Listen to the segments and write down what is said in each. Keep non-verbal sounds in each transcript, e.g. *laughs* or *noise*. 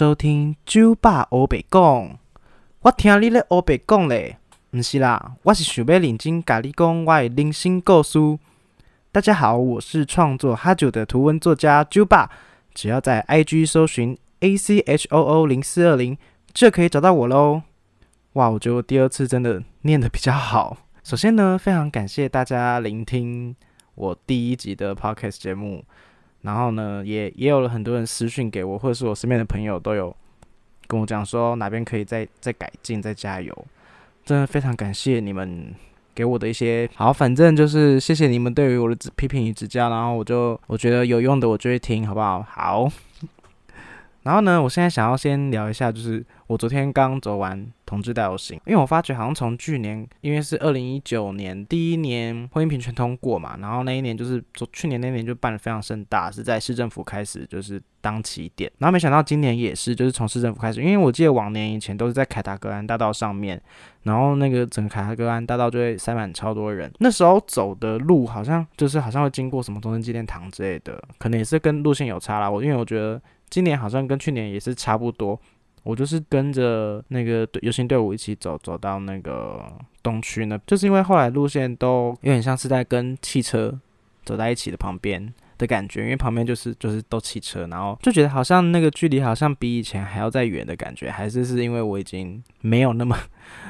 收听酒吧欧北讲。我听你咧欧北讲咧，毋是啦，我是想要认真甲你讲我的人生故事。大家好，我是创作哈酒的图文作家酒吧，只要在 IG 搜寻 A C H O O 零四二零，就可以找到我喽。哇，我觉得我第二次真的念的比较好。首先呢，非常感谢大家聆听我第一集的 Podcast 节目。然后呢，也也有了很多人私讯给我，或者是我身边的朋友都有跟我讲说哪边可以再再改进、再加油。真的非常感谢你们给我的一些好，反正就是谢谢你们对于我的批评与指教。然后我就我觉得有用的我就会听，好不好？好。然后呢，我现在想要先聊一下，就是我昨天刚走完同志大游行，因为我发觉好像从去年，因为是二零一九年第一年婚姻平权通过嘛，然后那一年就是昨去年那年就办的非常盛大，是在市政府开始就是当起点，然后没想到今年也是，就是从市政府开始，因为我记得往年以前都是在凯达格兰大道上面，然后那个整个凯达格兰大道就会塞满超多人，那时候走的路好像就是好像会经过什么中正纪念堂之类的，可能也是跟路线有差啦，我因为我觉得。今年好像跟去年也是差不多，我就是跟着那个游行队伍一起走，走到那个东区呢，就是因为后来路线都有点像是在跟汽车走在一起的旁边的感觉，因为旁边就是就是都汽车，然后就觉得好像那个距离好像比以前还要再远的感觉，还是是因为我已经没有那么，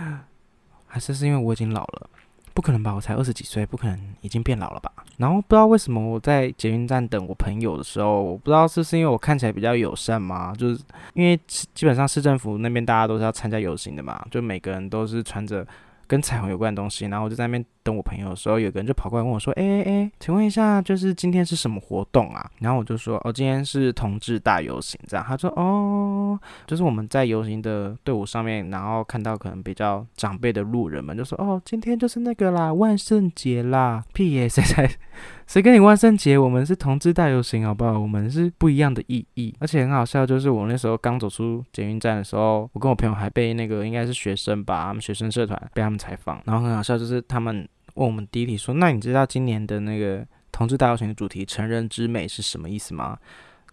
*laughs* 还是是因为我已经老了。不可能吧，我才二十几岁，不可能已经变老了吧？然后不知道为什么我在捷运站等我朋友的时候，我不知道是是因为我看起来比较友善吗？就是因为基本上市政府那边大家都是要参加游行的嘛，就每个人都是穿着跟彩虹有关的东西，然后我就在那边。等我朋友的时候，有个人就跑过来问我说：“哎哎哎，请问一下，就是今天是什么活动啊？”然后我就说：“哦，今天是同志大游行。”这样，他说：“哦，就是我们在游行的队伍上面，然后看到可能比较长辈的路人们，就说：‘哦，今天就是那个啦，万圣节啦！’屁耶，*laughs* 谁才谁跟你万圣节？我们是同志大游行，好不好？我们是不一样的意义。而且很好笑，就是我那时候刚走出捷运站的时候，我跟我朋友还被那个应该是学生吧，他们学生社团被他们采访，然后很好笑，就是他们。问我们弟弟说：“那你知道今年的那个同志大游行的主题‘成人之美’是什么意思吗？”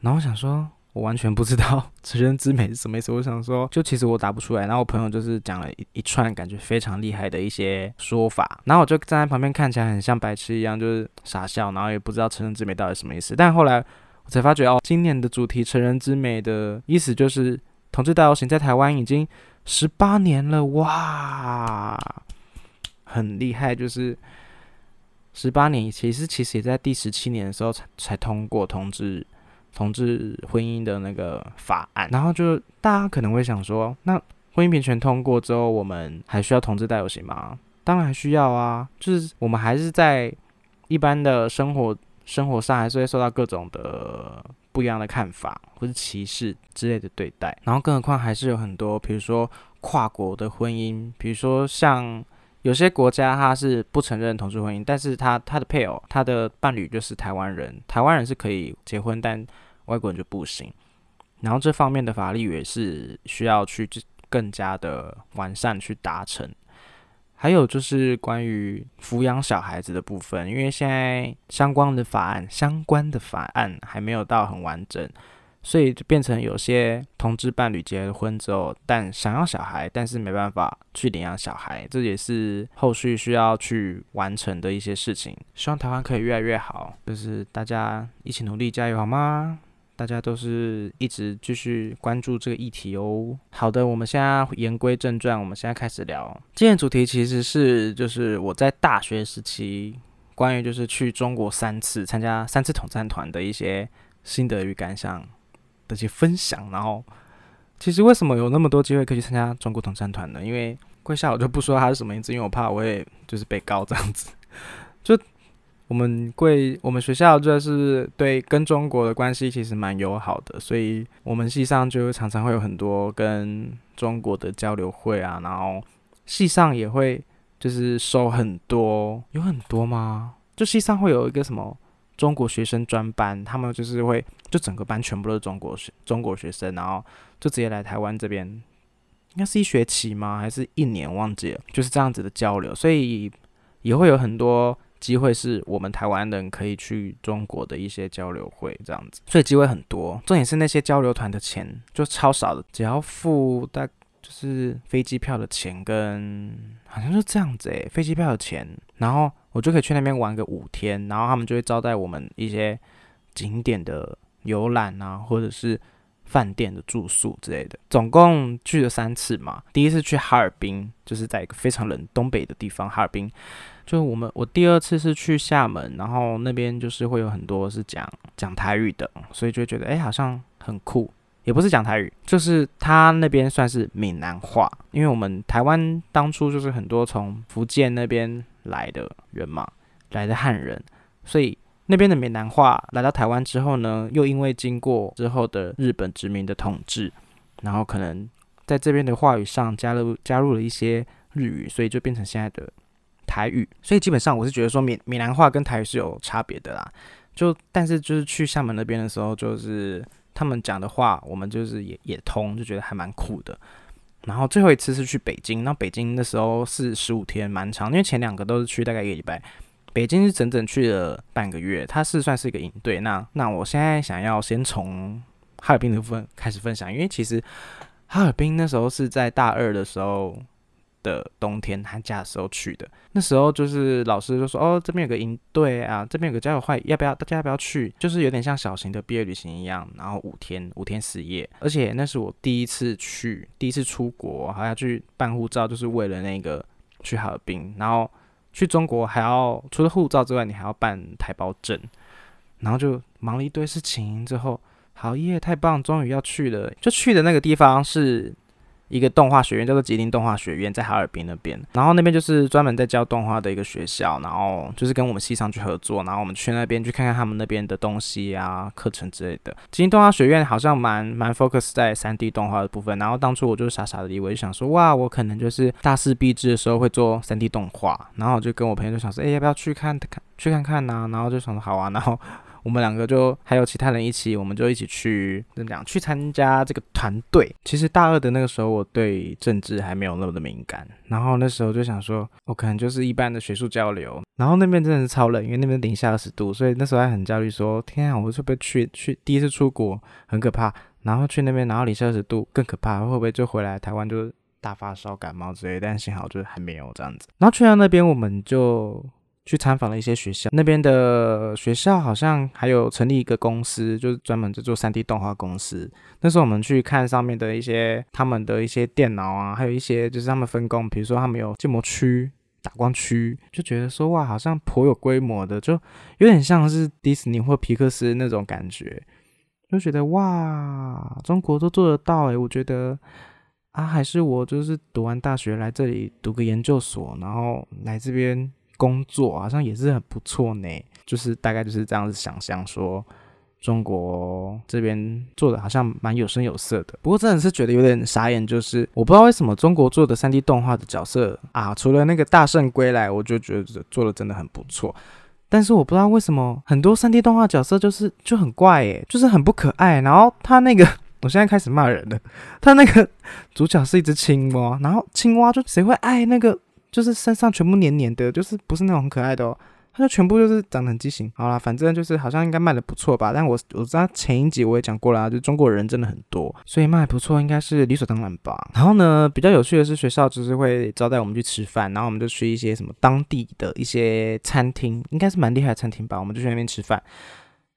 然后我想说，我完全不知道‘成人之美’是什么意思。我想说，就其实我答不出来。然后我朋友就是讲了一一串感觉非常厉害的一些说法，然后我就站在旁边看起来很像白痴一样，就是傻笑，然后也不知道‘成人之美’到底什么意思。但后来我才发觉，哦，今年的主题‘成人之美’的意思就是同志大游行在台湾已经十八年了，哇！很厉害，就是十八年，其实其实也在第十七年的时候才才通过同志同志婚姻的那个法案。然后就大家可能会想说，那婚姻平权通过之后，我们还需要同志代游行吗？当然需要啊，就是我们还是在一般的生活生活上，还是会受到各种的不一样的看法或者歧视之类的对待。然后更何况还是有很多，比如说跨国的婚姻，比如说像。有些国家他是不承认同志婚姻，但是他他的配偶他的伴侣就是台湾人，台湾人是可以结婚，但外国人就不行。然后这方面的法律也是需要去更加的完善去达成。还有就是关于抚养小孩子的部分，因为现在相关的法案相关的法案还没有到很完整。所以就变成有些同志伴侣结了婚之后，但想要小孩，但是没办法去领养小孩，这也是后续需要去完成的一些事情。希望台湾可以越来越好，就是大家一起努力加油好吗？大家都是一直继续关注这个议题哦。好的，我们现在言归正传，我们现在开始聊。今天主题其实是就是我在大学时期关于就是去中国三次参加三次统战团的一些心得与感想。的一些分享，然后其实为什么有那么多机会可以去参加中国统战团呢？因为贵校我就不说他是什么名字，因为我怕我会就是被告这样子。就我们贵我们学校就是对跟中国的关系其实蛮友好的，所以我们系上就常常会有很多跟中国的交流会啊，然后系上也会就是收很多，有很多吗？就系上会有一个什么？中国学生专班，他们就是会，就整个班全部都是中国学中国学生，然后就直接来台湾这边，应该是一学期吗？还是一年？忘记了，就是这样子的交流，所以也会有很多机会是我们台湾人可以去中国的一些交流会这样子，所以机会很多。重点是那些交流团的钱就超少的，只要付大就是飞机票的钱跟好像是这样子诶，飞机票的钱，然后我就可以去那边玩个五天，然后他们就会招待我们一些景点的游览啊，或者是饭店的住宿之类的。总共去了三次嘛，第一次去哈尔滨，就是在一个非常冷东北的地方，哈尔滨。就我们，我第二次是去厦门，然后那边就是会有很多是讲讲台语的，所以就觉得哎，好像很酷。也不是讲台语，就是他那边算是闽南话，因为我们台湾当初就是很多从福建那边来的人嘛，来的汉人，所以那边的闽南话来到台湾之后呢，又因为经过之后的日本殖民的统治，然后可能在这边的话语上加入加入了一些日语，所以就变成现在的。台语，所以基本上我是觉得说闽闽南话跟台语是有差别的啦。就但是就是去厦门那边的时候，就是他们讲的话，我们就是也也通，就觉得还蛮酷的。然后最后一次是去北京，那北京那时候是十五天，蛮长，因为前两个都是去大概一个礼拜，北京是整整去了半个月。它是算是一个营队。那那我现在想要先从哈尔滨的部分开始分享，因为其实哈尔滨那时候是在大二的时候。的冬天寒假的时候去的，那时候就是老师就说哦，这边有个营队啊，这边有个交流会，要不要大家要不要去？就是有点像小型的毕业旅行一样，然后五天五天四夜，而且那是我第一次去，第一次出国还要去办护照，就是为了那个去哈尔滨，然后去中国还要除了护照之外，你还要办台胞证，然后就忙了一堆事情之后，好耶，太棒，终于要去了，就去的那个地方是。一个动画学院叫做吉林动画学院，在哈尔滨那边，然后那边就是专门在教动画的一个学校，然后就是跟我们系上去合作，然后我们去那边去看看他们那边的东西啊、课程之类的。吉林动画学院好像蛮蛮 focus 在三 D 动画的部分，然后当初我就傻傻的以为，就想说哇，我可能就是大四毕制的时候会做三 D 动画，然后我就跟我朋友就想说，哎，要不要去看看去看看呢？然后就想说好啊，然后。我们两个就还有其他人一起，我们就一起去怎么讲？去参加这个团队。其实大二的那个时候，我对政治还没有那么的敏感。然后那时候就想说，我可能就是一般的学术交流。然后那边真的是超冷，因为那边零下二十度，所以那时候还很焦虑，说天啊，我会不会去去第一次出国很可怕？然后去那边，然后零下二十度更可怕，会不会就回来台湾就大发烧、感冒之类？但幸好就是还没有这样子。然后去到那边，我们就。去参访了一些学校，那边的学校好像还有成立一个公司，就是专门在做 3D 动画公司。那时候我们去看上面的一些他们的一些电脑啊，还有一些就是他们分工，比如说他们有建模区、打光区，就觉得说哇，好像颇有规模的，就有点像是迪士尼或皮克斯那种感觉，就觉得哇，中国都做得到诶，我觉得啊，还是我就是读完大学来这里读个研究所，然后来这边。工作好像也是很不错呢，就是大概就是这样子想象说，中国这边做的好像蛮有声有色的。不过真的是觉得有点傻眼，就是我不知道为什么中国做的三 D 动画的角色啊，除了那个大圣归来，我就觉得做的真的很不错。但是我不知道为什么很多三 D 动画角色就是就很怪诶，就是很不可爱。然后他那个，*laughs* 我现在开始骂人了，他那个主角是一只青蛙，然后青蛙就谁会爱那个？就是身上全部黏黏的，就是不是那种很可爱的哦，它就全部就是长得很畸形。好啦，反正就是好像应该卖的不错吧。但我我知道前一集我也讲过啦，就中国人真的很多，所以卖不错应该是理所当然吧。然后呢，比较有趣的是学校就是会招待我们去吃饭，然后我们就去一些什么当地的一些餐厅，应该是蛮厉害的餐厅吧，我们就去那边吃饭。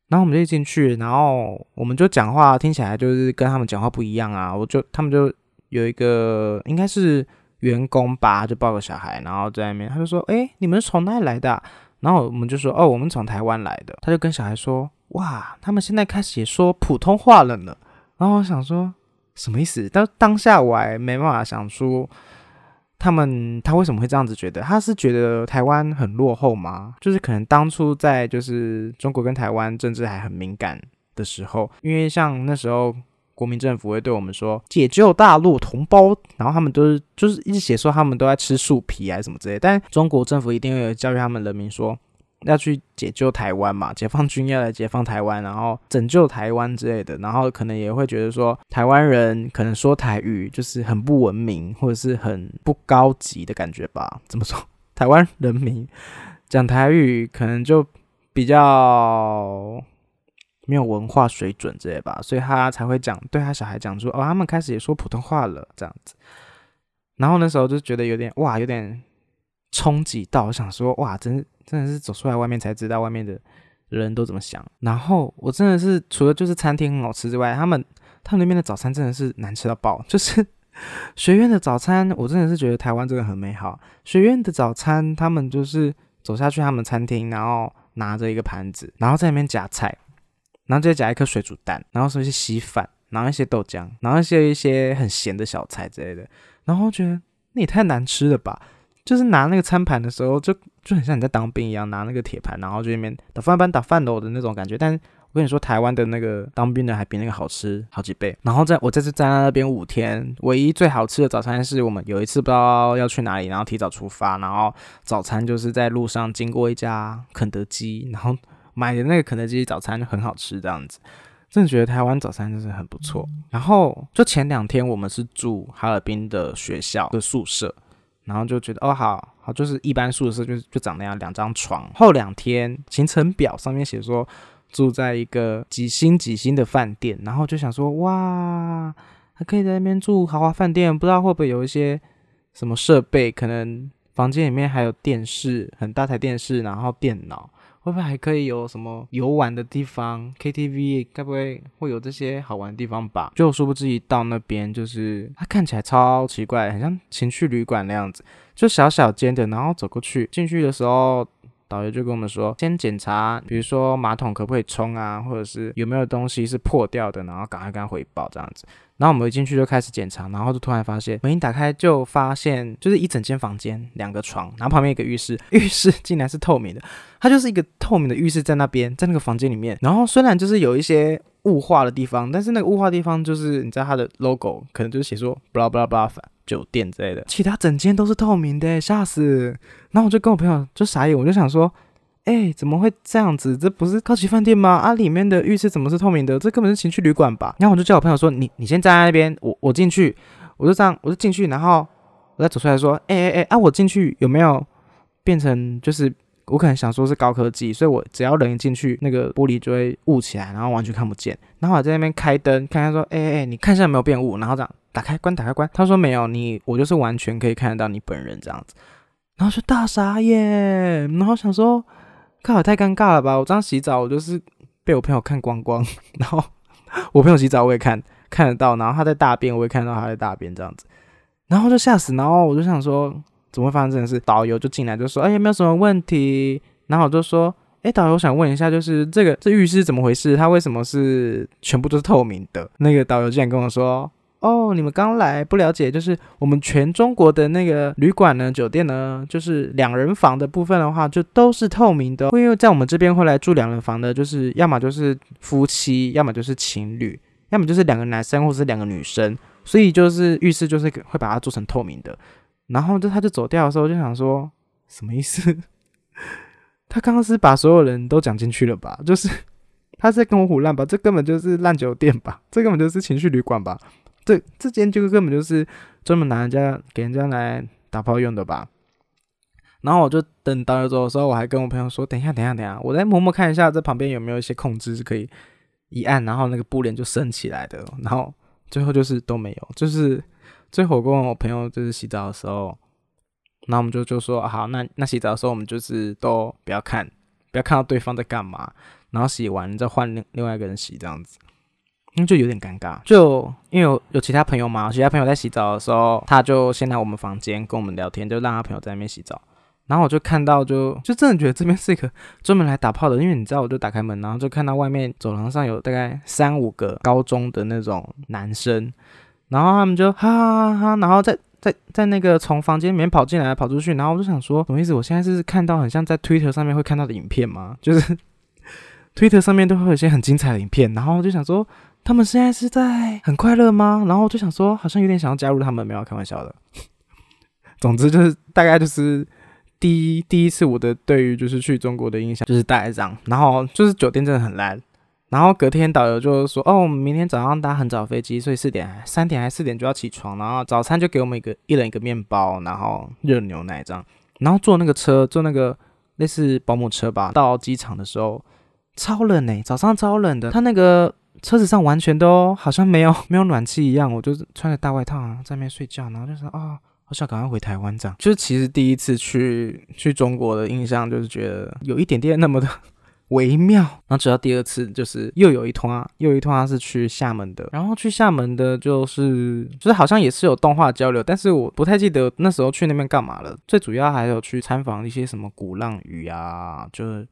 然后我们就进去，然后我们就讲话，听起来就是跟他们讲话不一样啊。我就他们就有一个应该是。员工吧，就抱个小孩，然后在那边，他就说：“哎，你们是从哪里来的？”然后我们就说：“哦，我们从台湾来的。”他就跟小孩说：“哇，他们现在开始也说普通话了呢。”然后我想说，什么意思？但当下我还没办法想出他们他为什么会这样子觉得？他是觉得台湾很落后吗？就是可能当初在就是中国跟台湾政治还很敏感的时候，因为像那时候。国民政府会对我们说解救大陆同胞，然后他们都是就是一直写说他们都在吃树皮啊什么之类，但中国政府一定会有教育他们人民说要去解救台湾嘛，解放军要来解放台湾，然后拯救台湾之类的，然后可能也会觉得说台湾人可能说台语就是很不文明或者是很不高级的感觉吧？怎么说？*laughs* 台湾人民讲台语可能就比较没有文化水准之类吧，所以他才会讲对他小孩讲说哦，他们开始也说普通话了这样子。然后那时候就觉得有点哇，有点冲击到，我想说哇，真真的是走出来外面才知道外面的人都怎么想。然后我真的是除了就是餐厅很好吃之外，他们他们那边的早餐真的是难吃到爆，就是。学院的早餐，我真的是觉得台湾真的很美好。学院的早餐，他们就是走下去他们餐厅，然后拿着一个盘子，然后在那边夹菜，然后再夹一颗水煮蛋，然后说一些稀饭，然后一些豆浆，然后一些一些很咸的小菜之类的。然后觉得那也太难吃了吧！就是拿那个餐盘的时候，就就很像你在当兵一样，拿那个铁盘，然后就那边打饭班打饭楼的那种感觉，但。我跟你说，台湾的那个当兵的还比那个好吃好几倍。然后在我这次在那边五天，唯一最好吃的早餐是我们有一次不知道要去哪里，然后提早出发，然后早餐就是在路上经过一家肯德基，然后买的那个肯德基早餐就很好吃，这样子，真的觉得台湾早餐真是很不错。然后就前两天我们是住哈尔滨的学校的宿舍，然后就觉得哦好好就是一般宿舍就就长那样两张床。后两天行程表上面写说。住在一个几星几星的饭店，然后就想说，哇，还可以在那边住豪华饭店，不知道会不会有一些什么设备？可能房间里面还有电视，很大台电视，然后电脑，会不会还可以有什么游玩的地方？KTV 该不会会有这些好玩的地方吧？就殊不知一到那边，就是它看起来超奇怪，很像情趣旅馆那样子，就小小间的，然后走过去进去的时候。导游就跟我们说，先检查，比如说马桶可不可以冲啊，或者是有没有东西是破掉的，然后赶快跟他汇报这样子。然后我们一进去就开始检查，然后就突然发现门一打开就发现，就是一整间房间，两个床，然后旁边一个浴室，浴室竟然是透明的，它就是一个透明的浴室在那边，在那个房间里面。然后虽然就是有一些雾化的地方，但是那个雾化地方就是你知道它的 logo 可能就是写说 blah blah blah 酒店之类的，其他整间都是透明的，吓死！然后我就跟我朋友就傻眼，我就想说，哎，怎么会这样子？这不是高级饭店吗？啊，里面的浴室怎么是透明的？这根本是情趣旅馆吧？然后我就叫我朋友说，你你先站在那边，我我进去，我就这样，我就进去，然后我再走出来说，哎哎哎，啊，我进去有没有变成就是？我可能想说是高科技，所以我只要人一进去，那个玻璃就会雾起来，然后完全看不见。然后我在那边开灯，看看说，哎哎哎，你看一下有没有变雾？然后这样打开关，打开关。他说没有，你我就是完全可以看得到你本人这样子。然后就大傻眼，然后想说，靠，太尴尬了吧？我这样洗澡，我就是被我朋友看光光。*laughs* 然后我朋友洗澡我也看看得到，然后他在大便我也看到他在大便这样子，然后就吓死。然后我就想说。怎么会发生这件事？导游就进来就说：“哎，有没有什么问题？”然后我就说：“哎，导游我想问一下，就是这个这浴室怎么回事？它为什么是全部都是透明的？”那个导游竟然跟我说：“哦，你们刚来不了解，就是我们全中国的那个旅馆呢，酒店呢，就是两人房的部分的话，就都是透明的。因为在我们这边会来住两人房的，就是要么就是夫妻，要么就是情侣，要么就是两个男生或者是两个女生，所以就是浴室就是会把它做成透明的。”然后就他就走掉的时候，就想说什么意思？*laughs* 他刚刚是把所有人都讲进去了吧？就是 *laughs* 他在跟我胡乱吧？这根本就是烂酒店吧？这根本就是情绪旅馆吧？这这间就根本就是专门拿人家给人家来打炮用的吧？然后我就等导游走的时候，我还跟我朋友说：“等一下，等一下，等一下，我再摸摸看一下这旁边有没有一些控制是可以一按，然后那个布帘就升起来的。”然后最后就是都没有，就是。最后跟我朋友就是洗澡的时候，那我们就就说好，那那洗澡的时候我们就是都不要看，不要看到对方在干嘛，然后洗完再换另另外一个人洗这样子，那就有点尴尬。就因为有有其他朋友嘛，其他朋友在洗澡的时候，他就先来我们房间跟我们聊天，就让他朋友在那边洗澡。然后我就看到，就就真的觉得这边是一个专门来打炮的，因为你知道，我就打开门，然后就看到外面走廊上有大概三五个高中的那种男生。然后他们就哈哈哈，然后在在在那个从房间里面跑进来跑出去，然后我就想说什么意思？我现在是看到很像在 Twitter 上面会看到的影片吗？就是 *laughs* Twitter 上面都会有一些很精彩的影片，然后我就想说他们现在是在很快乐吗？然后我就想说好像有点想要加入他们，没有开玩笑的。*laughs* 总之就是大概就是第一第一次我的对于就是去中国的印象就是大概这样，然后就是酒店真的很烂。然后隔天导游就说：“哦，我们明天早上搭很早飞机，所以四点、三点还四点就要起床。然后早餐就给我们一个一人一个面包，然后热牛奶这样。然后坐那个车，坐那个类似保姆车吧。到机场的时候超冷呢，早上超冷的，他那个车子上完全都好像没有 *laughs* 没有暖气一样，我就穿着大外套啊在那边睡觉，然后就说啊，好想赶快回台湾这样。就是其实第一次去去中国的印象就是觉得有一点点那么的。微妙，然后直到第二次，就是又有一通啊，又有一团是去厦门的，然后去厦门的，就是就是好像也是有动画交流，但是我不太记得那时候去那边干嘛了。最主要还有去参访一些什么鼓浪屿啊，就是。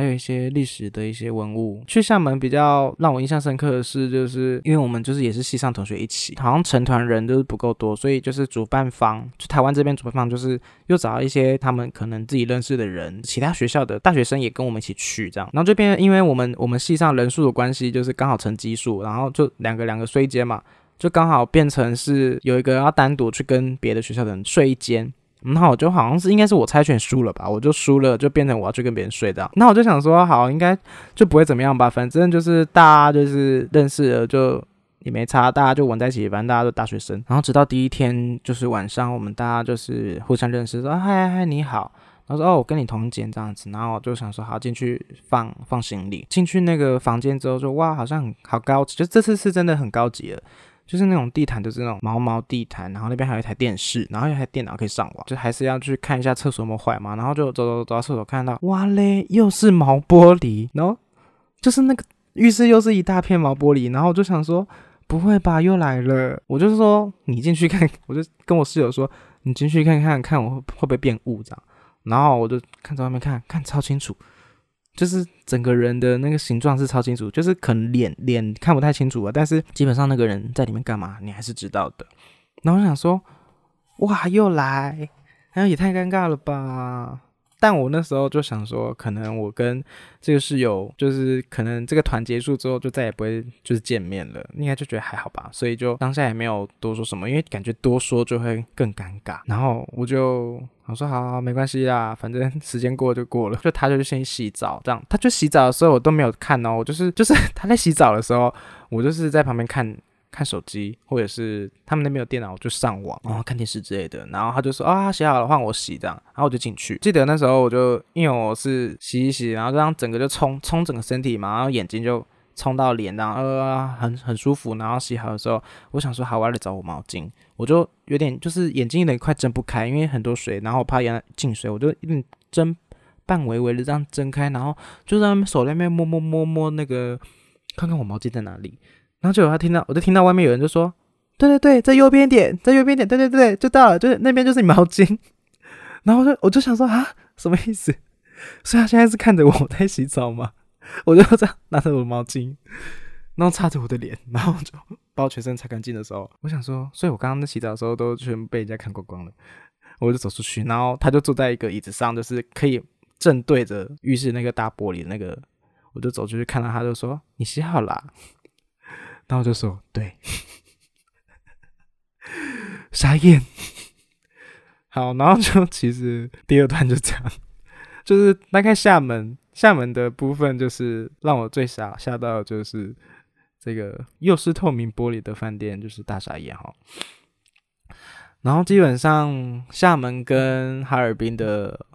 还有一些历史的一些文物。去厦门比较让我印象深刻的是，就是因为我们就是也是系上同学一起，好像成团人都是不够多，所以就是主办方就台湾这边主办方就是又找了一些他们可能自己认识的人，其他学校的大学生也跟我们一起去这样。然后这边因为我们我们系上人数的关系，就是刚好成基数，然后就两个两个睡一间嘛，就刚好变成是有一个要单独去跟别的学校的人睡一间。那我就好像是应该是我猜拳输了吧，我就输了，就变成我要去跟别人睡的。那我就想说，好，应该就不会怎么样吧，反正就是大家就是认识了，就也没差，大家就玩在一起，反正大家都大学生。然后直到第一天就是晚上，我们大家就是互相认识，说嗨嗨你好，然后说哦我跟你同间这样子，然后我就想说好进去放放行李，进去那个房间之后就哇好像好高级，就这次是真的很高级了。就是那种地毯，就是那种毛毛地毯，然后那边还有一台电视，然后有台电脑可以上网，就还是要去看一下厕所有没有坏嘛。然后就走走走到厕所，看到哇嘞，又是毛玻璃，然后就是那个浴室又是一大片毛玻璃，然后我就想说，不会吧，又来了。我就是说你进去看，我就跟我室友说，你进去看看看我会不会变雾这样。然后我就看在外面看看超清楚。就是整个人的那个形状是超清楚，就是可能脸脸看不太清楚啊，但是基本上那个人在里面干嘛，你还是知道的。然后我想说，哇，又来，然后也太尴尬了吧。但我那时候就想说，可能我跟这个室友，就是可能这个团结束之后，就再也不会就是见面了，应该就觉得还好吧，所以就当下也没有多说什么，因为感觉多说就会更尴尬。然后我就我说好，没关系啦，反正 *laughs* 时间过就过了。就他就先洗澡，这样他就洗澡的时候我都没有看哦，我就是就是 *laughs* 他在洗澡的时候，我就是在旁边看。看手机，或者是他们那边有电脑，就上网，然后看电视之类的。然后他就说啊，洗好了换我洗这样，然后我就进去。记得那时候我就因为我是洗一洗，然后这样整个就冲冲整个身体嘛，然后眼睛就冲到脸，然后呃很很舒服。然后洗好的时候，我想说好，我要来找我毛巾，我就有点就是眼睛有点快睁不开，因为很多水，然后我怕眼进水，我就有点睁半微微的这样睁开，然后就在手那边摸摸摸摸那个，看看我毛巾在哪里。然后就有他听到，我就听到外面有人就说：“对对对，在右边点，在右边点，对对对，就到了，就是那边就是你毛巾。”然后我就我就想说啊，什么意思？所以他现在是看着我在洗澡吗？我就这样拿着我的毛巾，然后擦着我的脸，然后就把我全身擦干净的时候，我想说，所以我刚刚在洗澡的时候都全被人家看光光了。我就走出去，然后他就坐在一个椅子上，就是可以正对着浴室那个大玻璃那个，我就走出去看到他，就说：“你洗好了。”然后就说对，*laughs* 傻眼。*laughs* 好，然后就其实第二段就这样，*laughs* 就是大概厦门厦门的部分，就是让我最傻吓到，就是这个又是透明玻璃的饭店，就是大傻眼哈。然后基本上厦门跟哈尔滨的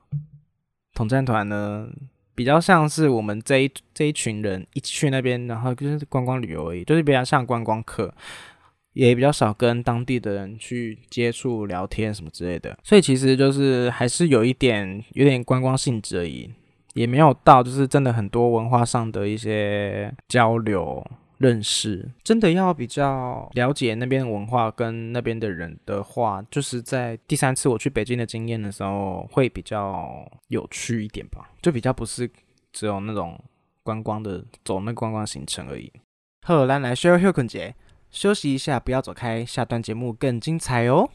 统战团呢。比较像是我们这一这一群人一起去那边，然后就是观光旅游而已，就是比较像观光客，也比较少跟当地的人去接触、聊天什么之类的。所以其实就是还是有一点有点观光性质而已，也没有到就是真的很多文化上的一些交流。认识真的要比较了解那边文化跟那边的人的话，就是在第三次我去北京的经验的时候，会比较有趣一点吧，就比较不是只有那种观光的走那观光行程而已。荷兰来 share h 节，休息一下，不要走开，下段节目更精彩哦。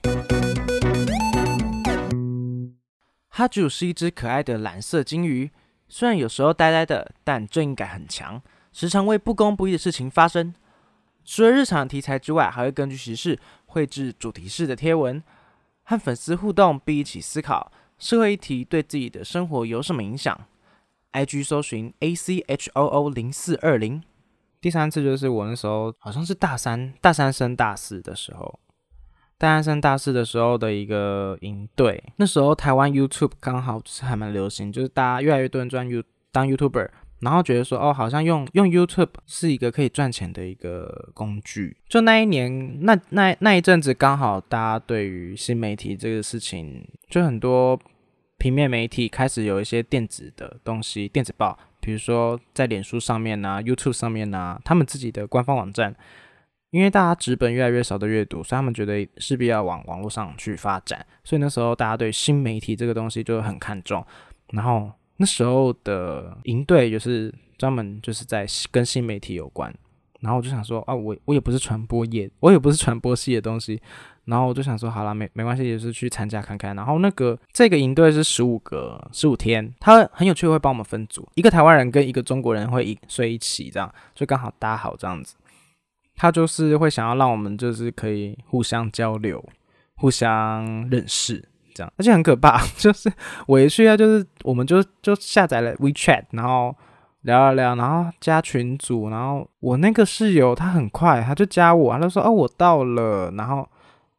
哈主是一只可爱的蓝色金鱼，虽然有时候呆呆的，但正义感很强。时常为不公不义的事情发生。除了日常题材之外，还会根据时事绘制主题式的贴文，和粉丝互动，并一起思考社会议题对自己的生活有什么影响。IG 搜寻 A C H O O 零四二零。第三次就是我那时候好像是大三，大三升大四的时候，大三升大四的时候的一个营队。那时候台湾 YouTube 刚好是还蛮流行，就是大家越来越多人专 You 当 YouTuber，然后觉得说哦，好像用用 YouTube 是一个可以赚钱的一个工具。就那一年，那那那一阵子，刚好大家对于新媒体这个事情，就很多平面媒体开始有一些电子的东西，电子报。比如说在脸书上面呐，YouTube 上面呐，他们自己的官方网站，因为大家纸本越来越少的阅读，所以他们觉得势必要往网络上去发展，所以那时候大家对新媒体这个东西就很看重。然后那时候的营队就是专门就是在跟新媒体有关，然后我就想说啊，我我也不是传播业，我也不是传播系的东西。然后我就想说，好了，没没关系，也是去参加看看。然后那个这个营队是十五个十五天，他很有趣，会帮我们分组，一个台湾人跟一个中国人会一睡一起，这样就刚好搭好这样子。他就是会想要让我们就是可以互相交流、互相认识这样，而且很可怕，*laughs* 就是我一去啊，就是我们就就下载了 WeChat，然后聊了聊，然后加群组，然后我那个室友他很快他就加我，他就说哦我到了，然后。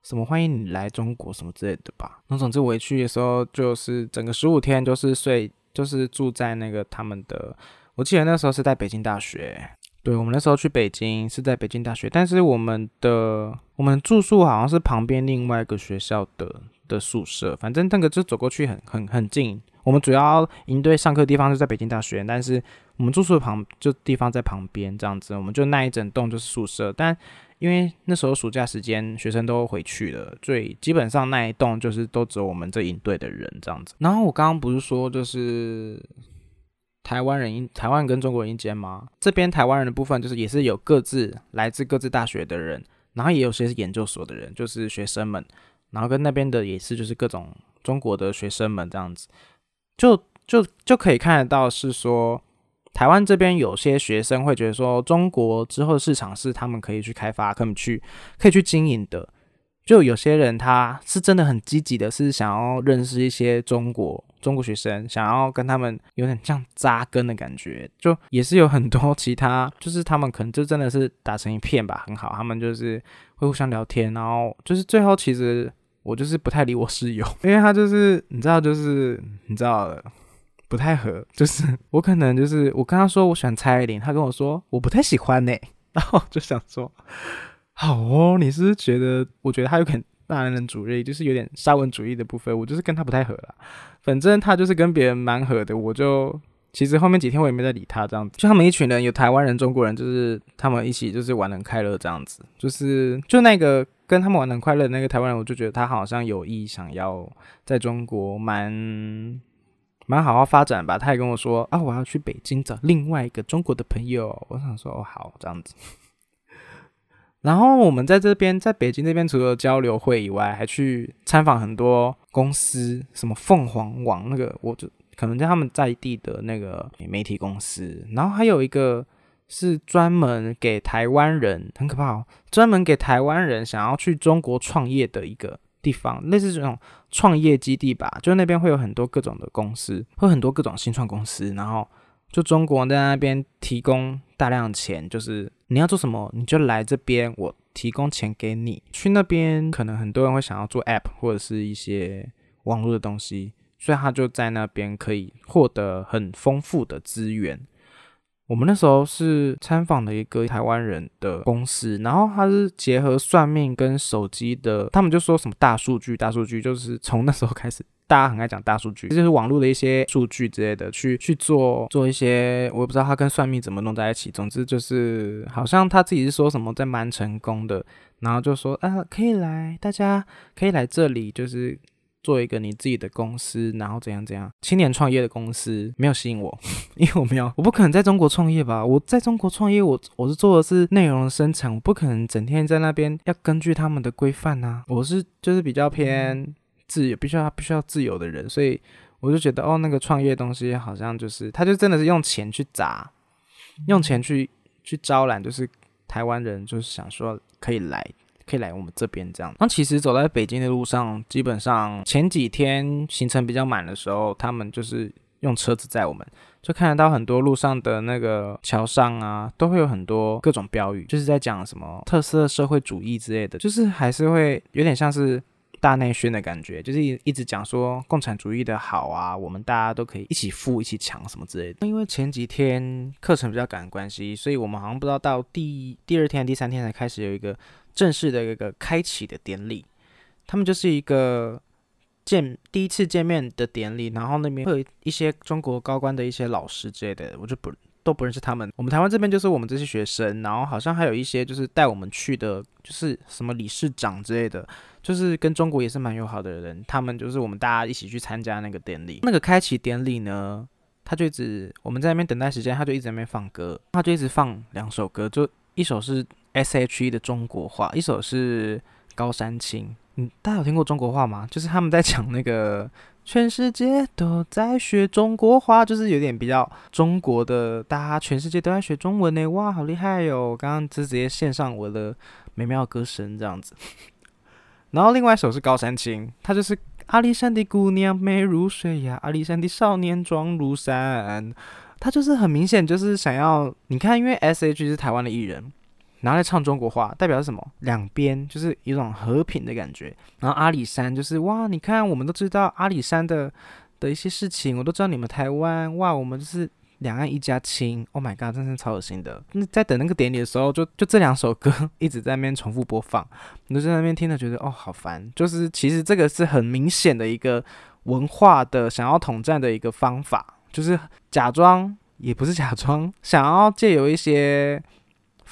什么欢迎你来中国什么之类的吧。那总之我一去的时候，就是整个十五天就是睡，就是住在那个他们的。我记得那时候是在北京大学，对我们那时候去北京是在北京大学，但是我们的我们住宿好像是旁边另外一个学校的的宿舍，反正那个就走过去很很很近。我们主要营队上课地方就在北京大学，但是我们住宿旁就地方在旁边这样子，我们就那一整栋就是宿舍，但。因为那时候暑假时间，学生都回去了，所以基本上那一栋就是都只有我们这营队的人这样子。然后我刚刚不是说就是台湾人台湾跟中国人一间吗？这边台湾人的部分就是也是有各自来自各自大学的人，然后也有些是研究所的人，就是学生们，然后跟那边的也是就是各种中国的学生们这样子，就就就可以看得到是说。台湾这边有些学生会觉得说，中国之后的市场是他们可以去开发、可以去、可以去经营的。就有些人他是真的很积极的，是想要认识一些中国中国学生，想要跟他们有点像扎根的感觉。就也是有很多其他，就是他们可能就真的是打成一片吧，很好。他们就是会互相聊天，然后就是最后其实我就是不太理我室友，因为他就是你知道，就是你知道。不太合，就是我可能就是我跟他说我喜欢蔡依林，他跟我说我不太喜欢呢，然后就想说好哦，你是觉得我觉得他有点大男人主义，就是有点沙文主义的部分，我就是跟他不太合了。反正他就是跟别人蛮合的，我就其实后面几天我也没再理他这样子。就他们一群人，有台湾人、中国人，就是他们一起就是玩的快乐这样子，就是就那个跟他们玩的很快乐那个台湾人，我就觉得他好像有意想要在中国蛮。蛮好好发展吧，他也跟我说啊，我要去北京找另外一个中国的朋友。我想说哦，好这样子。*laughs* 然后我们在这边，在北京这边，除了交流会以外，还去参访很多公司，什么凤凰网那个，我就可能在他们在地的那个媒体公司。然后还有一个是专门给台湾人，很可怕哦，专门给台湾人想要去中国创业的一个。地方类似这种创业基地吧，就那边会有很多各种的公司，会很多各种新创公司，然后就中国在那边提供大量钱，就是你要做什么你就来这边，我提供钱给你。去那边可能很多人会想要做 App 或者是一些网络的东西，所以他就在那边可以获得很丰富的资源。我们那时候是参访的一个台湾人的公司，然后他是结合算命跟手机的，他们就说什么大数据，大数据就是从那时候开始，大家很爱讲大数据，就是网络的一些数据之类的，去去做做一些，我也不知道他跟算命怎么弄在一起，总之就是好像他自己是说什么在蛮成功的，然后就说啊可以来，大家可以来这里，就是。做一个你自己的公司，然后怎样怎样？青年创业的公司没有吸引我，*laughs* 因为我没有，我不可能在中国创业吧？我在中国创业，我我是做的是内容的生产，我不可能整天在那边要根据他们的规范呐。我是就是比较偏自由，必须要必须要自由的人，所以我就觉得哦，那个创业东西好像就是他就真的是用钱去砸，用钱去去招揽，就是台湾人就是想说可以来。可以来我们这边这样。那其实走在北京的路上，基本上前几天行程比较满的时候，他们就是用车子载我们，就看得到很多路上的那个桥上啊，都会有很多各种标语，就是在讲什么特色社会主义之类的，就是还是会有点像是大内宣的感觉，就是一直讲说共产主义的好啊，我们大家都可以一起富、一起强什么之类的。因为前几天课程比较赶关系，所以我们好像不知道到第第二天、第三天才开始有一个正式的一个开启的典礼，他们就是一个。见第一次见面的典礼，然后那边会有一些中国高官的一些老师之类的，我就不都不认识他们。我们台湾这边就是我们这些学生，然后好像还有一些就是带我们去的，就是什么理事长之类的，就是跟中国也是蛮友好的人。他们就是我们大家一起去参加那个典礼。那个开启典礼呢，他就一直我们在那边等待时间，他就一直在那边放歌，他就一直放两首歌，就一首是 S.H.E 的中国话，一首是高山青。嗯，大家有听过中国话吗？就是他们在讲那个全世界都在学中国话，就是有点比较中国的，大家全世界都在学中文呢，哇，好厉害哟！刚刚就直接献上我的美妙歌声这样子。*laughs* 然后另外一首是高山青，它就是阿里山的姑娘美如水呀，阿里山的少年壮如山，他就是很明显就是想要你看，因为 S H E 是台湾的艺人。拿来唱中国话，代表是什么？两边就是一种和平的感觉。然后阿里山就是哇，你看我们都知道阿里山的的一些事情，我都知道你们台湾哇，我们就是两岸一家亲。Oh my god，真是超恶心的。那在等那个典礼的时候，就就这两首歌一直在那边重复播放，我就在那边听着觉得哦好烦。就是其实这个是很明显的一个文化的想要统战的一个方法，就是假装也不是假装，想要借由一些。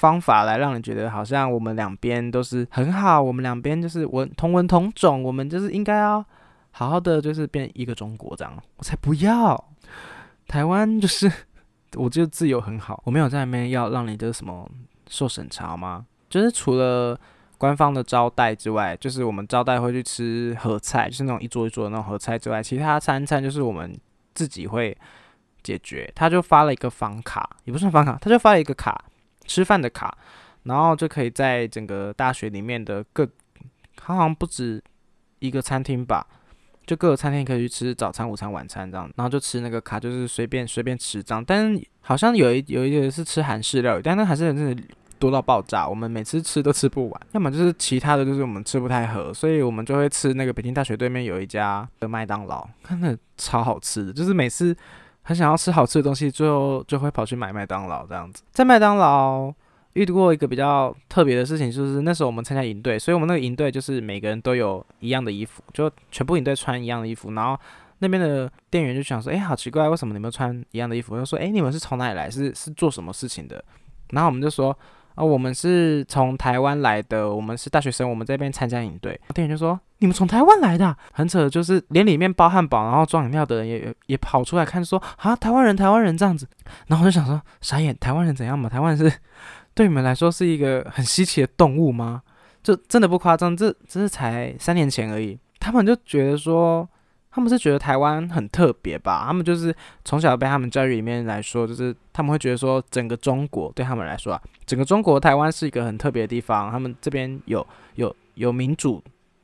方法来让你觉得好像我们两边都是很好，我们两边就是文同文同种，我们就是应该要好好的，就是变一个中国这样。我才不要，台湾就是我就自由很好，我没有在那边要让你的什么受审查吗？就是除了官方的招待之外，就是我们招待会去吃合菜，就是那种一桌一桌的那种合菜之外，其他餐餐就是我们自己会解决。他就发了一个房卡，也不算房卡，他就发了一个卡。吃饭的卡，然后就可以在整个大学里面的各，好像不止一个餐厅吧，就各个餐厅可以去吃早餐、午餐、晚餐这样，然后就吃那个卡，就是随便随便吃这样。但好像有一有一个是吃韩式料理，但那韩式真的多到爆炸，我们每次吃都吃不完。要么就是其他的就是我们吃不太合，所以我们就会吃那个北京大学对面有一家的麦当劳，真的超好吃的，就是每次。很想要吃好吃的东西，最后就会跑去买麦当劳这样子。在麦当劳遇到过一个比较特别的事情，就是那时候我们参加营队，所以我们那个营队就是每个人都有一样的衣服，就全部营队穿一样的衣服。然后那边的店员就想说：“哎，好奇怪，为什么你们穿一样的衣服？”就说：“哎，你们是从哪里来？是是做什么事情的？”然后我们就说。啊，我们是从台湾来的，我们是大学生，我们这边参加营队。店员就说：“你们从台湾来的，很扯，就是连里面包汉堡，然后装饮料的人也也跑出来看，说啊，台湾人，台湾人这样子。”然后我就想说，傻眼，台湾人怎样嘛？台湾是对你们来说是一个很稀奇的动物吗？就真的不夸张，这这是才三年前而已，他们就觉得说。他们是觉得台湾很特别吧？他们就是从小被他们教育里面来说，就是他们会觉得说，整个中国对他们来说啊，整个中国台湾是一个很特别的地方。他们这边有有有民主，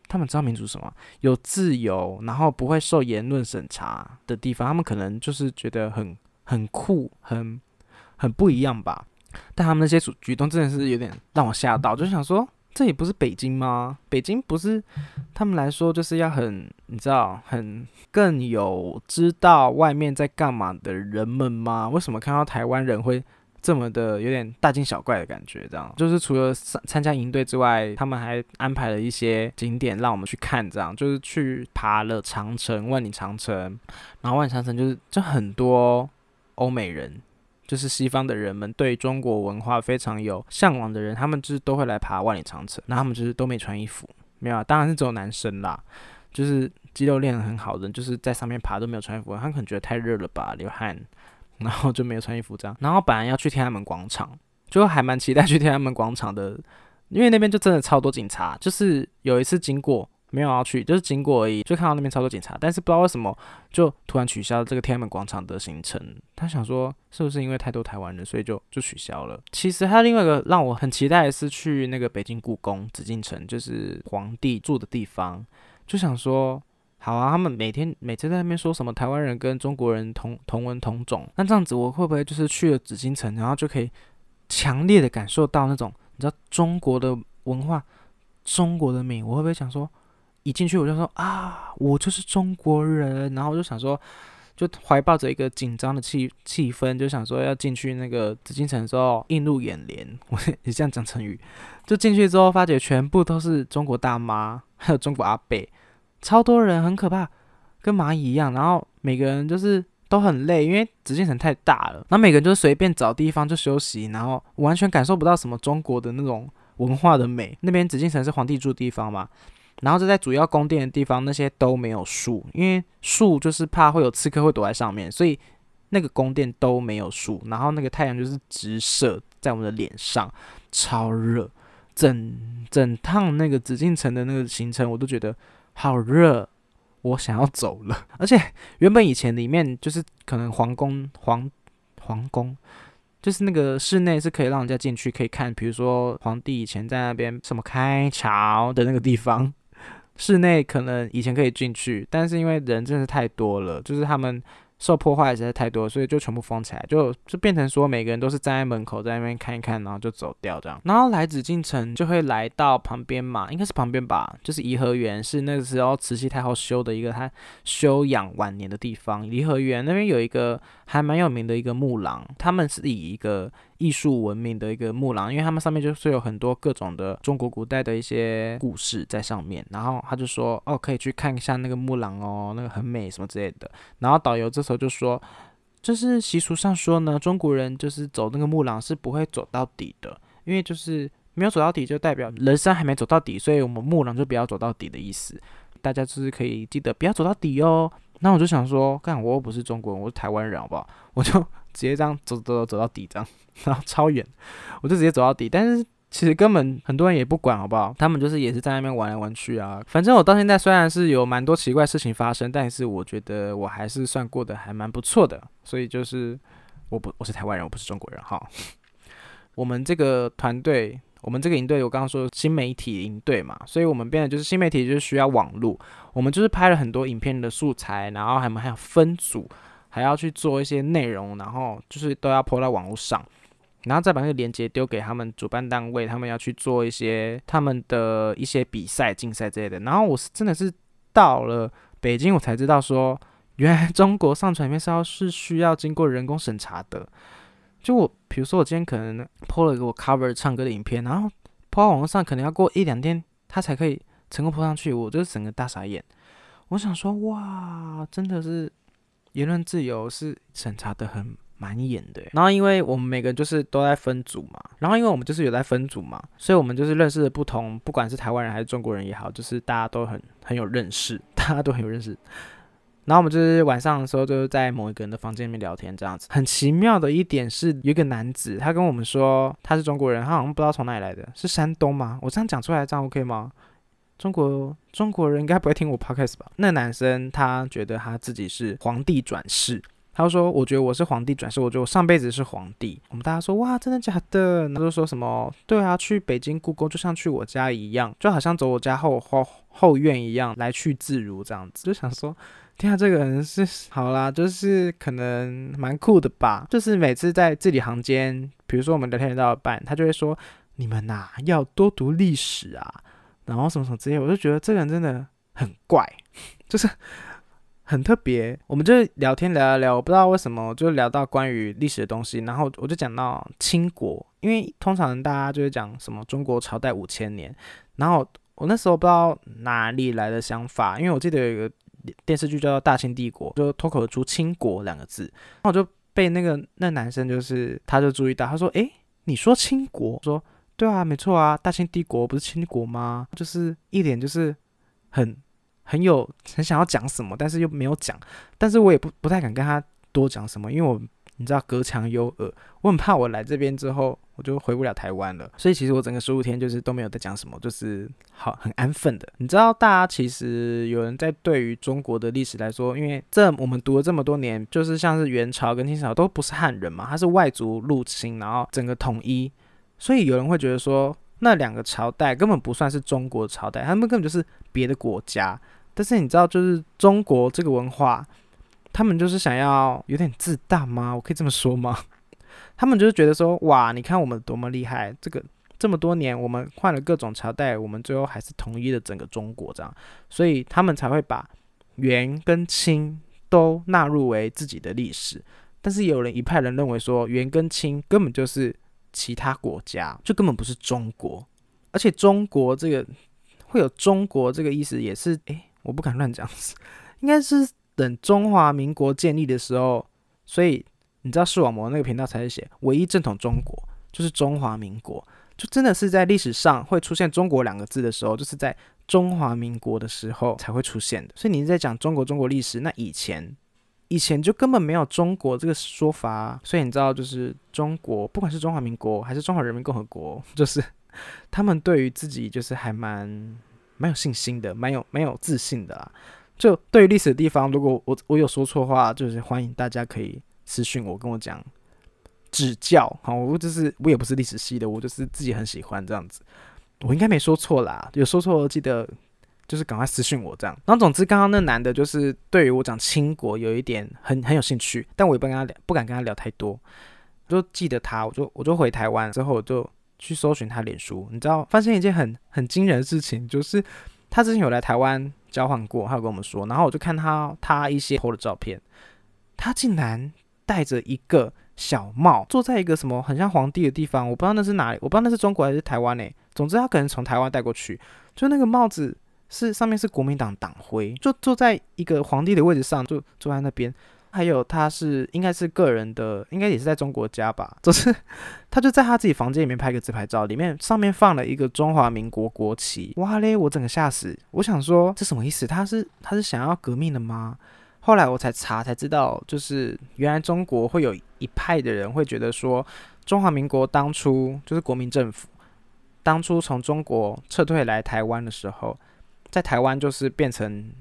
他们知道民主什么？有自由，然后不会受言论审查的地方。他们可能就是觉得很很酷，很很不一样吧。但他们那些举举动真的是有点让我吓到，就想说。这也不是北京吗？北京不是他们来说就是要很，你知道，很更有知道外面在干嘛的人们吗？为什么看到台湾人会这么的有点大惊小怪的感觉？这样就是除了参参加营队之外，他们还安排了一些景点让我们去看，这样就是去爬了长城、万里长城，然后万里长城就是就很多欧美人。就是西方的人们对中国文化非常有向往的人，他们就是都会来爬万里长城。那他们就是都没穿衣服，没有，啊当然是只有男生啦。就是肌肉练得很好的，就是在上面爬都没有穿衣服，他可能觉得太热了吧，流汗，然后就没有穿衣服这样。然后本来要去天安门广场，就还蛮期待去天安门广场的，因为那边就真的超多警察。就是有一次经过。没有要去，就是经过而已，就看到那边操作警察，但是不知道为什么就突然取消了这个天安门广场的行程。他想说是不是因为太多台湾人，所以就就取消了。其实还有另外一个让我很期待的是去那个北京故宫紫禁城，就是皇帝住的地方。就想说好啊，他们每天每次在那边说什么台湾人跟中国人同同文同种，那这样子我会不会就是去了紫禁城，然后就可以强烈的感受到那种你知道中国的文化、中国的美？我会不会想说，一进去我就说啊，我就是中国人，然后我就想说。就怀抱着一个紧张的气气氛，就想说要进去那个紫禁城的时候映入眼帘。*laughs* 我也这样讲成语，就进去之后发觉全部都是中国大妈，还有中国阿伯，超多人，很可怕，跟蚂蚁一样。然后每个人就是都很累，因为紫禁城太大了。然后每个人就随便找地方就休息，然后完全感受不到什么中国的那种文化的美。那边紫禁城是皇帝住的地方嘛。然后就在主要宫殿的地方，那些都没有树，因为树就是怕会有刺客会躲在上面，所以那个宫殿都没有树。然后那个太阳就是直射在我们的脸上，超热。整整趟那个紫禁城的那个行程，我都觉得好热，我想要走了。而且原本以前里面就是可能皇宫皇皇宫，就是那个室内是可以让人家进去可以看，比如说皇帝以前在那边什么开朝的那个地方。室内可能以前可以进去，但是因为人真的是太多了，就是他们。受破坏实在太多，所以就全部封起来，就就变成说每个人都是站在门口在那边看一看，然后就走掉这样。然后来紫禁城就会来到旁边嘛，应该是旁边吧，就是颐和园，是那个时候慈禧太后修的一个她休养晚年的地方。颐和园那边有一个还蛮有名的一个木廊，他们是以一个艺术文明的一个木廊，因为他们上面就是有很多各种的中国古代的一些故事在上面。然后他就说，哦，可以去看一下那个木廊哦，那个很美什么之类的。然后导游这。时候就说，就是习俗上说呢，中国人就是走那个木廊是不会走到底的，因为就是没有走到底，就代表人生还没走到底，所以我们木廊就不要走到底的意思。大家就是可以记得不要走到底哦。那我就想说，干我又不是中国人，我是台湾人，好不好？我就直接这样走走走走到底，这样然后超远，*laughs* 我就直接走到底，但是。其实根本很多人也不管，好不好？他们就是也是在那边玩来玩去啊。反正我到现在虽然是有蛮多奇怪事情发生，但是我觉得我还是算过得还蛮不错的。所以就是我不我是台湾人，我不是中国人哈。*laughs* 我们这个团队，我们这个营队，我刚刚说新媒体营队嘛，所以我们变的就是新媒体，就是需要网络。我们就是拍了很多影片的素材，然后还们还要分组，还要去做一些内容，然后就是都要泼到网络上。然后再把那个链接丢给他们主办单位，他们要去做一些他们的一些比赛、竞赛之类的。然后我是真的是到了北京，我才知道说，原来中国上传影片是要是需要经过人工审查的。就我，比如说我今天可能 po 了一个我 cover 唱歌的影片，然后 po 到网络上，可能要过一两天，它才可以成功 po 上去。我就整个大傻眼。我想说，哇，真的是言论自由是审查的很。蛮严的，然后因为我们每个人就是都在分组嘛，然后因为我们就是有在分组嘛，所以我们就是认识的不同，不管是台湾人还是中国人也好，就是大家都很很有认识，*laughs* 大家都很有认识。然后我们就是晚上的时候就是在某一个人的房间里面聊天这样子。很奇妙的一点是，有一个男子他跟我们说他是中国人，他好像不知道从哪里来的，是山东吗？我这样讲出来这样 OK 吗？中国中国人应该不会听我 podcast 吧？那男生他觉得他自己是皇帝转世。他说：“我觉得我是皇帝转世，我觉得我上辈子是皇帝。”我们大家说：“哇，真的假的？”他就说什么：“对啊，去北京故宫就像去我家一样，就好像走我家后后后院一样，来去自如这样子。”就想说：“天啊，这个人是好啦，就是可能蛮酷的吧？就是每次在字里行间，比如说我们聊天到一半，他就会说：‘你们呐，要多读历史啊，然后什么什么之类。’我就觉得这个人真的很怪，*laughs* 就是。”很特别，我们就聊天聊聊聊，我不知道为什么就聊到关于历史的东西，然后我就讲到清国，因为通常大家就会讲什么中国朝代五千年，然后我那时候不知道哪里来的想法，因为我记得有一个电视剧叫做《大清帝国》，就脱口而出“清国”两个字，然后我就被那个那男生就是他就注意到，他说：“诶，你说清国？”说：“对啊，没错啊，大清帝国不是清国吗？”就是一脸就是很。很有很想要讲什么，但是又没有讲，但是我也不不太敢跟他多讲什么，因为我你知道隔墙有耳，我很怕我来这边之后我就回不了台湾了，所以其实我整个十五天就是都没有在讲什么，就是好很安分的。你知道，大家其实有人在对于中国的历史来说，因为这我们读了这么多年，就是像是元朝跟清朝都不是汉人嘛，他是外族入侵，然后整个统一，所以有人会觉得说那两个朝代根本不算是中国朝代，他们根本就是别的国家。但是你知道，就是中国这个文化，他们就是想要有点自大吗？我可以这么说吗？他们就是觉得说，哇，你看我们多么厉害，这个这么多年我们换了各种朝代，我们最后还是统一了整个中国这样，所以他们才会把元跟清都纳入为自己的历史。但是有人一派人认为说，元跟清根本就是其他国家，就根本不是中国，而且中国这个会有中国这个意思，也是诶，我不敢乱讲，应该是等中华民国建立的时候，所以你知道视网膜那个频道才是写唯一正统中国，就是中华民国，就真的是在历史上会出现中国两个字的时候，就是在中华民国的时候才会出现的。所以你在讲中国中国历史，那以前。以前就根本没有中国这个说法，所以你知道，就是中国，不管是中华民国还是中华人民共和国，*laughs* 就是他们对于自己就是还蛮蛮有信心的，蛮有蛮有自信的啦。就对于历史的地方，如果我我有说错话，就是欢迎大家可以私信我，跟我讲指教。好，我就是我也不是历史系的，我就是自己很喜欢这样子。我应该没说错啦，有说错记得。就是赶快私信我这样，然后总之刚刚那男的，就是对于我讲清国有一点很很有兴趣，但我也不跟他聊，不敢跟他聊太多。就记得他，我就我就回台湾之后，我就去搜寻他脸书，你知道，发现一件很很惊人的事情，就是他之前有来台湾交换过，他有跟我们说，然后我就看他他一些 PO 的照片，他竟然戴着一个小帽，坐在一个什么很像皇帝的地方，我不知道那是哪里，我不知道那是中国还是台湾呢。总之他可能从台湾带过去，就那个帽子。是上面是国民党党徽，就坐在一个皇帝的位置上，就坐在那边。还有他是应该是个人的，应该也是在中国家吧。*laughs* 就是他就在他自己房间里面拍个自拍照，里面上面放了一个中华民国国旗。哇嘞，我整个吓死！我想说这什么意思？他是他是想要革命的吗？后来我才查才知道，就是原来中国会有一派的人会觉得说，中华民国当初就是国民政府当初从中国撤退来台湾的时候。在台湾就是变成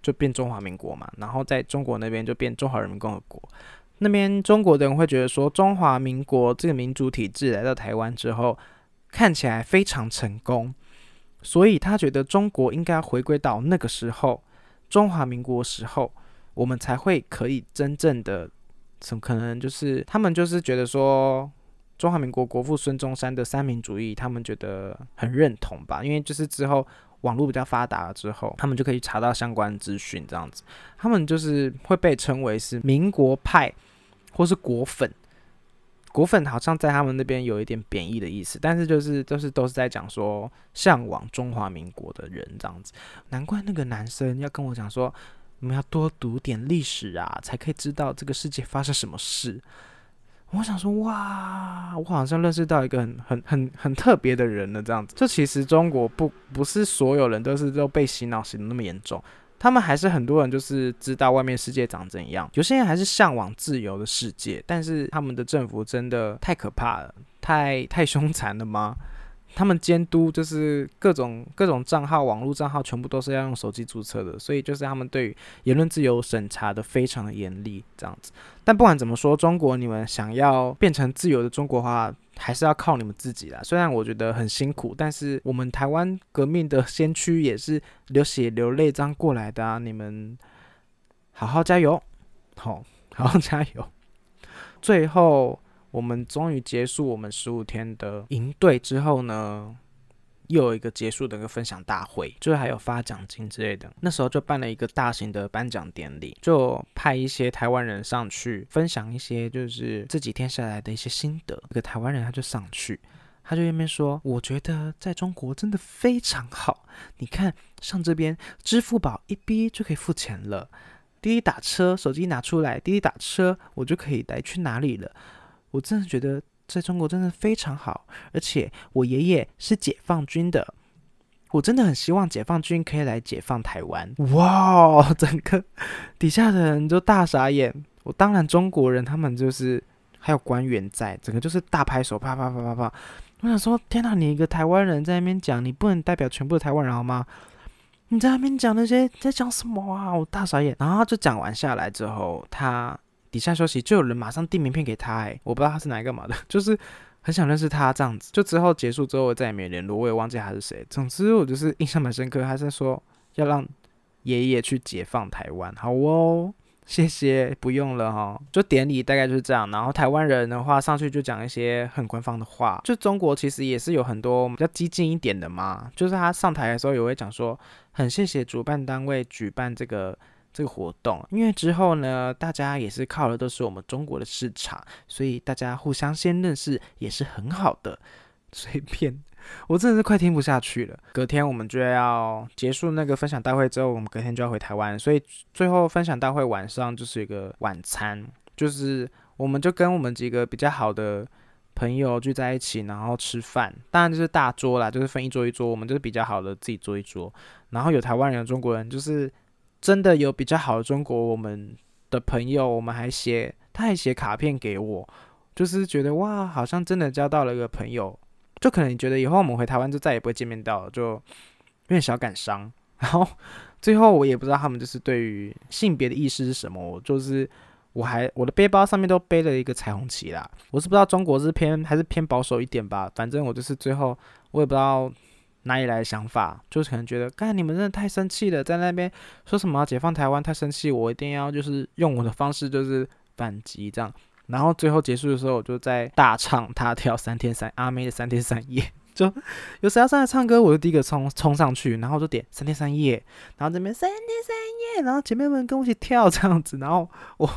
就变中华民国嘛，然后在中国那边就变中华人民共和国。那边中国的人会觉得说，中华民国这个民主体制来到台湾之后，看起来非常成功，所以他觉得中国应该回归到那个时候，中华民国时候，我们才会可以真正的，怎么可能就是他们就是觉得说，中华民国国父孙中山的三民主义，他们觉得很认同吧，因为就是之后。网络比较发达了之后，他们就可以查到相关资讯，这样子，他们就是会被称为是民国派，或是国粉。国粉好像在他们那边有一点贬义的意思，但是就是都是都是在讲说向往中华民国的人这样子。难怪那个男生要跟我讲说，我们要多读点历史啊，才可以知道这个世界发生什么事。我想说，哇，我好像认识到一个很很很很特别的人了，这样子。就其实中国不不是所有人都是都被洗脑洗的那么严重，他们还是很多人就是知道外面世界长怎样，有些人还是向往自由的世界，但是他们的政府真的太可怕了，太太凶残了吗？他们监督就是各种各种账号，网络账号全部都是要用手机注册的，所以就是他们对言论自由审查的非常的严厉，这样子。但不管怎么说，中国你们想要变成自由的中国话，还是要靠你们自己啦。虽然我觉得很辛苦，但是我们台湾革命的先驱也是流血流泪这样过来的啊！你们好好加油，*laughs* 好，好好加油。最后。我们终于结束我们十五天的营队之后呢，又有一个结束的一个分享大会，就是还有发奖金之类的。那时候就办了一个大型的颁奖典礼，就派一些台湾人上去分享一些就是这几天下来的一些心得。一个台湾人他就上去，他就那边说：“我觉得在中国真的非常好，你看上这边支付宝一逼就可以付钱了，滴滴打车手机拿出来，滴滴打车我就可以来去哪里了。”我真的觉得在中国真的非常好，而且我爷爷是解放军的，我真的很希望解放军可以来解放台湾。哇，*laughs* 整个底下的人都大傻眼。我当然中国人，他们就是还有官员在，整个就是大拍手，啪啪啪啪啪。我想说，天哪，你一个台湾人在那边讲，你不能代表全部的台湾人好吗？你在那边讲那些在讲什么啊？我大傻眼。然后就讲完下来之后，他。底下休息，就有人马上递名片给他，哎，我不知道他是哪一个嘛的，*laughs* 就是很想认识他这样子。就之后结束之后，我再也没联络，我也忘记他是谁。总之，我就是印象蛮深刻，他在说要让爷爷去解放台湾。好哦，谢谢，不用了哈。就典礼大概就是这样，然后台湾人的话上去就讲一些很官方的话。就中国其实也是有很多比较激进一点的嘛，就是他上台的时候也会讲说，很谢谢主办单位举办这个。这个活动，因为之后呢，大家也是靠的都是我们中国的市场，所以大家互相先认识也是很好的。随便，我真的是快听不下去了。隔天我们就要结束那个分享大会之后，我们隔天就要回台湾，所以最后分享大会晚上就是一个晚餐，就是我们就跟我们几个比较好的朋友聚在一起，然后吃饭。当然就是大桌啦，就是分一桌一桌，我们就是比较好的自己坐一桌，然后有台湾人、中国人，就是。真的有比较好的中国，我们的朋友，我们还写，他还写卡片给我，就是觉得哇，好像真的交到了一个朋友，就可能你觉得以后我们回台湾就再也不会见面到了，就有点小感伤。然后最后我也不知道他们就是对于性别的意识是什么，我就是我还我的背包上面都背了一个彩虹旗啦，我是不知道中国是偏还是偏保守一点吧，反正我就是最后我也不知道。哪里来的想法？就是可能觉得，干你们真的太生气了，在那边说什么解放台湾，太生气，我一定要就是用我的方式就是反击这样。然后最后结束的时候，我就在大唱他跳三天三阿妹的三天三夜。*laughs* 就有谁要上来唱歌，我就第一个冲冲上去，然后就点三天三夜，然后这边三天三夜，然后姐妹们跟我一起跳这样子，然后我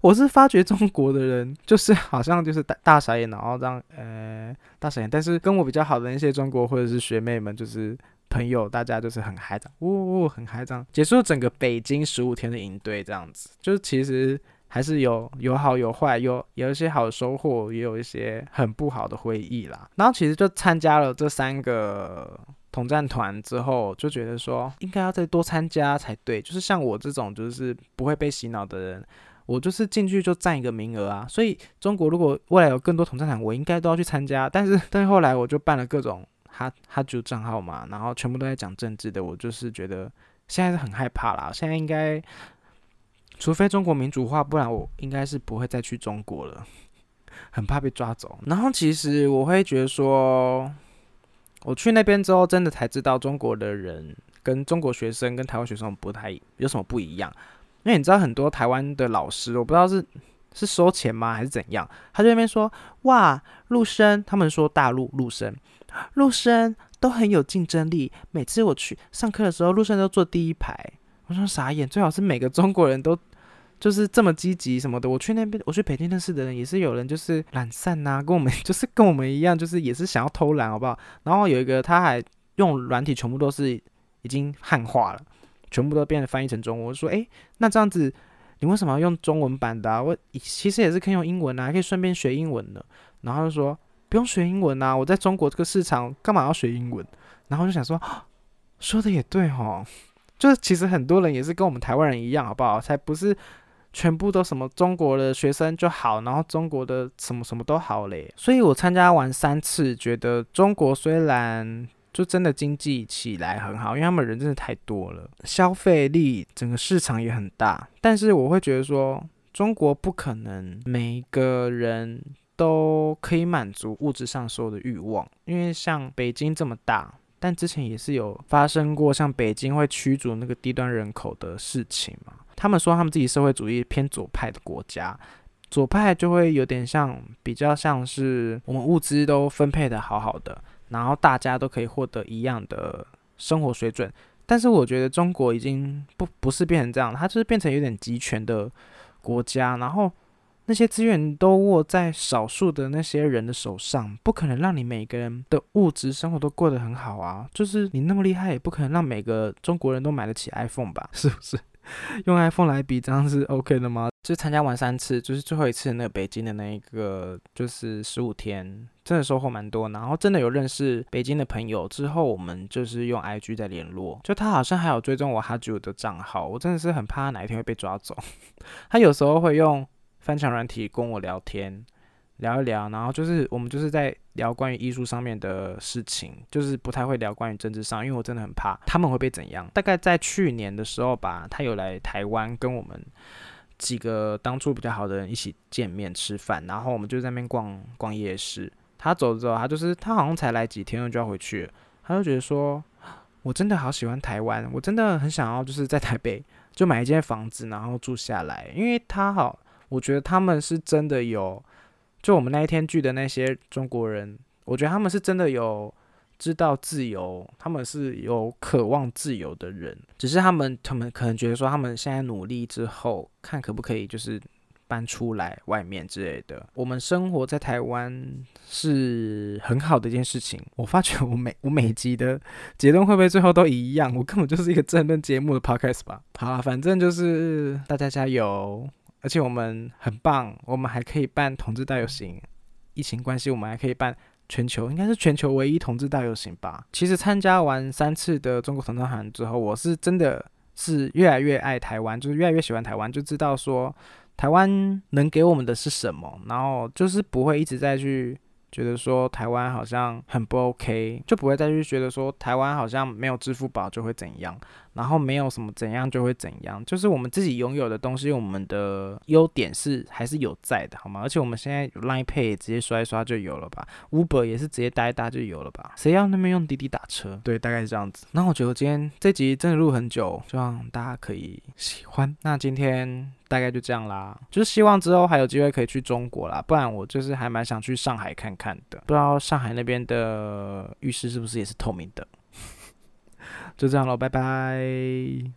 我是发觉中国的人就是好像就是大大傻眼，然后这样呃大傻眼，但是跟我比较好的那些中国或者是学妹们就是朋友，大家就是很嗨的，呜呜很嗨这样，结束整个北京十五天的营队这样子，就是其实。还是有有好有坏，有有一些好的收获，也有一些很不好的回忆啦。然后其实就参加了这三个统战团之后，就觉得说应该要再多参加才对。就是像我这种就是不会被洗脑的人，我就是进去就占一个名额啊。所以中国如果未来有更多统战团，我应该都要去参加。但是但是后来我就办了各种哈哈主账号嘛，然后全部都在讲政治的，我就是觉得现在是很害怕啦。现在应该。除非中国民主化，不然我应该是不会再去中国了，*laughs* 很怕被抓走。然后其实我会觉得说，我去那边之后，真的才知道中国的人跟中国学生跟台湾学生不太有什么不一样。因为你知道很多台湾的老师，我不知道是是收钱吗还是怎样，他在那边说哇陆生，他们说大陆陆生，陆生都很有竞争力。每次我去上课的时候，陆生都坐第一排，我说傻眼，最好是每个中国人都。就是这么积极什么的，我去那边，我去北京认识的人也是有人就是懒散呐，跟我们 *laughs* 就是跟我们一样，就是也是想要偷懒，好不好？然后有一个他还用软体，全部都是已经汉化了，全部都变得翻译成中文。我说，诶，那这样子你为什么要用中文版的？我其实也是可以用英文啊，可以顺便学英文的。然后就说不用学英文啊，我在中国这个市场干嘛要学英文？然后就想说，*gasps* 说的也对哈，就是其实很多人也是跟我们台湾人一样，好不好？才不是。全部都什么中国的学生就好，然后中国的什么什么都好嘞。所以我参加完三次，觉得中国虽然就真的经济起来很好，因为他们人真的太多了，消费力整个市场也很大。但是我会觉得说，中国不可能每一个人都可以满足物质上所有的欲望，因为像北京这么大，但之前也是有发生过像北京会驱逐那个低端人口的事情嘛。他们说他们自己社会主义偏左派的国家，左派就会有点像比较像是我们物资都分配的好好的，然后大家都可以获得一样的生活水准。但是我觉得中国已经不不是变成这样，它就是变成有点集权的国家，然后那些资源都握在少数的那些人的手上，不可能让你每个人的物质生活都过得很好啊。就是你那么厉害，也不可能让每个中国人都买得起 iPhone 吧？*laughs* 是不是？用 iPhone 来比，这样是 OK 的吗？就参加完三次，就是最后一次那个北京的那一个，就是十五天，真的收获蛮多。然后真的有认识北京的朋友，之后我们就是用 IG 在联络。就他好像还有追踪我哈九的账号，我真的是很怕他哪一天会被抓走。*laughs* 他有时候会用翻墙软体跟我聊天。聊一聊，然后就是我们就是在聊关于艺术上面的事情，就是不太会聊关于政治上，因为我真的很怕他们会被怎样。大概在去年的时候吧，他有来台湾跟我们几个当初比较好的人一起见面吃饭，然后我们就在那边逛逛夜市。他走之后，他就是他好像才来几天就要回去，他就觉得说我真的好喜欢台湾，我真的很想要就是在台北就买一间房子，然后住下来，因为他好，我觉得他们是真的有，就我们那一天聚的那些中国人，我觉得他们是真的有知道自由，他们是有渴望自由的人，只是他们他们可能觉得说他们现在努力之后，看可不可以就是。搬出来外面之类的，我们生活在台湾是很好的一件事情。我发觉我每我每集的结论会不会最后都一样？我根本就是一个争论节目的 podcast 吧。好，反正就是大家加油，而且我们很棒，我们还可以办同志大游行。疫情关系，我们还可以办全球，应该是全球唯一同志大游行吧。其实参加完三次的中国同志团之后，我是真的是越来越爱台湾，就是越来越喜欢台湾，就知道说。台湾能给我们的是什么？然后就是不会一直在去。觉得说台湾好像很不 OK，就不会再去觉得说台湾好像没有支付宝就会怎样，然后没有什么怎样就会怎样，就是我们自己拥有的东西，我们的优点是还是有在的，好吗？而且我们现在有 Line Pay，直接刷一刷就有了吧？Uber 也是直接搭一搭就有了吧？谁要那边用滴滴打车？对，大概是这样子。那我觉得今天这集真的录很久，希望大家可以喜欢。那今天大概就这样啦，就是希望之后还有机会可以去中国啦，不然我就是还蛮想去上海看看。看的，不知道上海那边的浴室是不是也是透明的？就这样咯，拜拜。